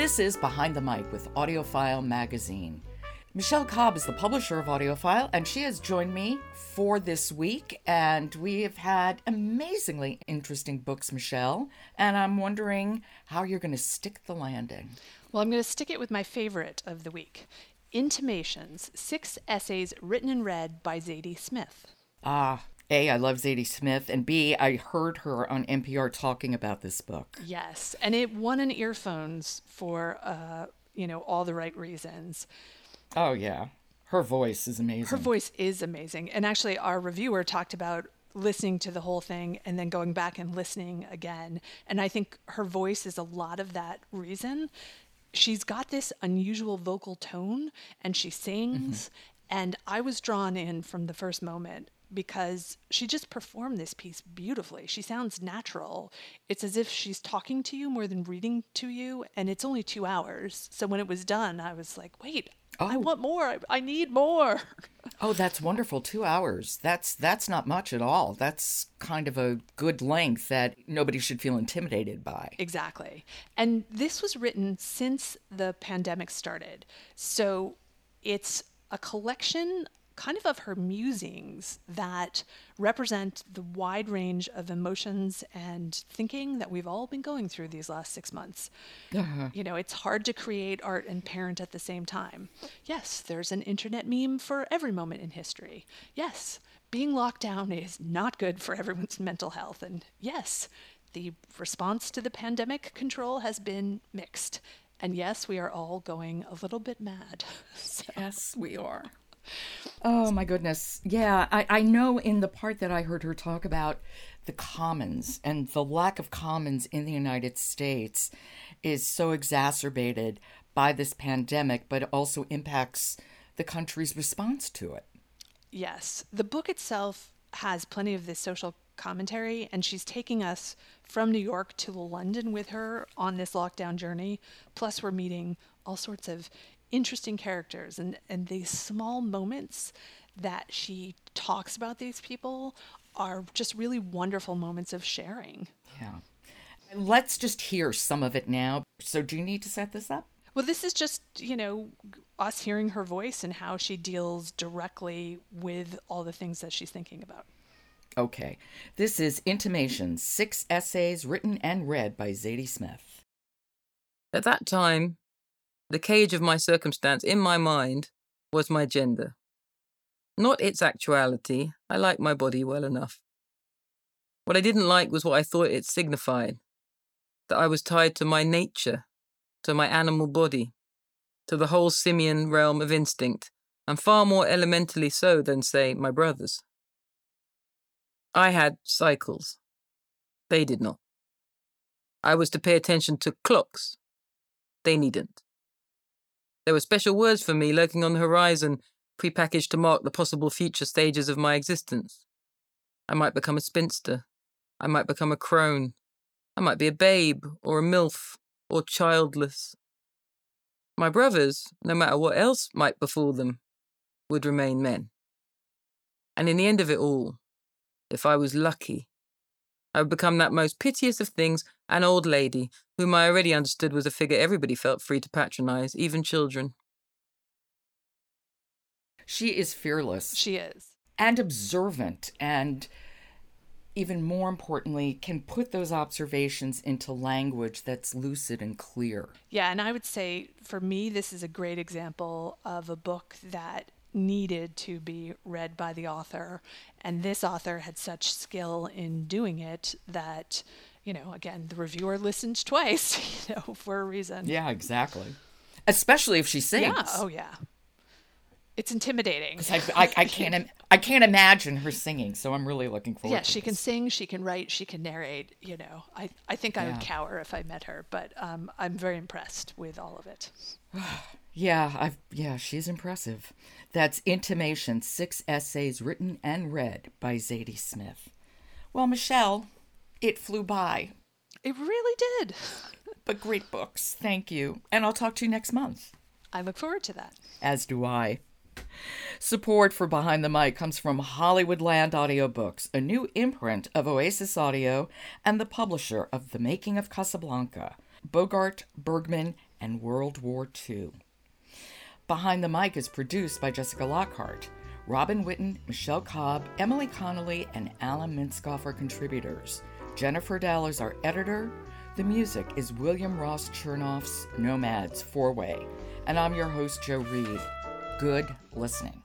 This is Behind the Mic with AudioFile Magazine. Michelle Cobb is the publisher of AudioFile, and she has joined me for this week. And we have had amazingly interesting books, Michelle. And I'm wondering how you're going to stick the landing. Well, I'm going to stick it with my favorite of the week Intimations Six Essays Written and Read by Zadie Smith. Ah, A, I love Zadie Smith, and B, I heard her on NPR talking about this book. Yes, and it won an earphones for, uh, you know, all the right reasons. Oh, yeah. Her voice is amazing. Her voice is amazing. And actually, our reviewer talked about listening to the whole thing and then going back and listening again. And I think her voice is a lot of that reason. She's got this unusual vocal tone and she sings. Mm-hmm. And I was drawn in from the first moment because she just performed this piece beautifully. She sounds natural. It's as if she's talking to you more than reading to you, and it's only two hours. So when it was done, I was like, wait, Oh. I want more. I, I need more. oh, that's wonderful. 2 hours. That's that's not much at all. That's kind of a good length that nobody should feel intimidated by. Exactly. And this was written since the pandemic started. So it's a collection kind of of her musings that represent the wide range of emotions and thinking that we've all been going through these last six months. Uh-huh. You know, it's hard to create art and parent at the same time. Yes, there's an internet meme for every moment in history. Yes, being locked down is not good for everyone's mental health. And yes, the response to the pandemic control has been mixed. And yes, we are all going a little bit mad. so. Yes, we are. Oh my goodness. Yeah, I, I know in the part that I heard her talk about the commons and the lack of commons in the United States is so exacerbated by this pandemic, but also impacts the country's response to it. Yes. The book itself has plenty of this social commentary, and she's taking us from New York to London with her on this lockdown journey. Plus, we're meeting all sorts of interesting characters and, and these small moments that she talks about these people are just really wonderful moments of sharing. Yeah. Let's just hear some of it now. So, do you need to set this up? Well, this is just, you know, us hearing her voice and how she deals directly with all the things that she's thinking about. Okay. This is Intimations Six Essays Written and Read by Zadie Smith. At that time, the cage of my circumstance in my mind was my gender. Not its actuality, I liked my body well enough. What I didn't like was what I thought it signified that I was tied to my nature, to my animal body, to the whole simian realm of instinct, and far more elementally so than, say, my brothers. I had cycles. They did not. I was to pay attention to clocks. They needn't. There were special words for me lurking on the horizon, prepackaged to mark the possible future stages of my existence. I might become a spinster. I might become a crone. I might be a babe, or a MILF, or childless. My brothers, no matter what else might befall them, would remain men. And in the end of it all, if I was lucky, I would become that most piteous of things, an old lady, whom I already understood was a figure everybody felt free to patronize, even children. She is fearless. She is. And observant, and even more importantly, can put those observations into language that's lucid and clear. Yeah, and I would say for me, this is a great example of a book that needed to be read by the author. And this author had such skill in doing it that, you know, again, the reviewer listened twice, you know, for a reason. Yeah, exactly. Especially if she sings. Yeah. Oh, yeah. It's intimidating. I, I, I, can't I can't imagine her singing, so I'm really looking forward. Yeah, she this. can sing, she can write, she can narrate. You know, I, I think I yeah. would cower if I met her, but um, I'm very impressed with all of it. yeah, I've yeah, she's impressive. That's Intimation, six essays written and read by Zadie Smith. Well, Michelle, it flew by. It really did. but great books. Thank you. And I'll talk to you next month. I look forward to that. As do I. Support for Behind the Mic comes from Hollywoodland Audiobooks, a new imprint of Oasis Audio and the publisher of The Making of Casablanca, Bogart, Bergman, and World War II. Behind the Mic is produced by Jessica Lockhart. Robin Whitten, Michelle Cobb, Emily Connolly, and Alan Minskoff are contributors. Jennifer Dell is our editor. The music is William Ross Chernoff's Nomads Four Way. And I'm your host, Jo Reed. Good listening.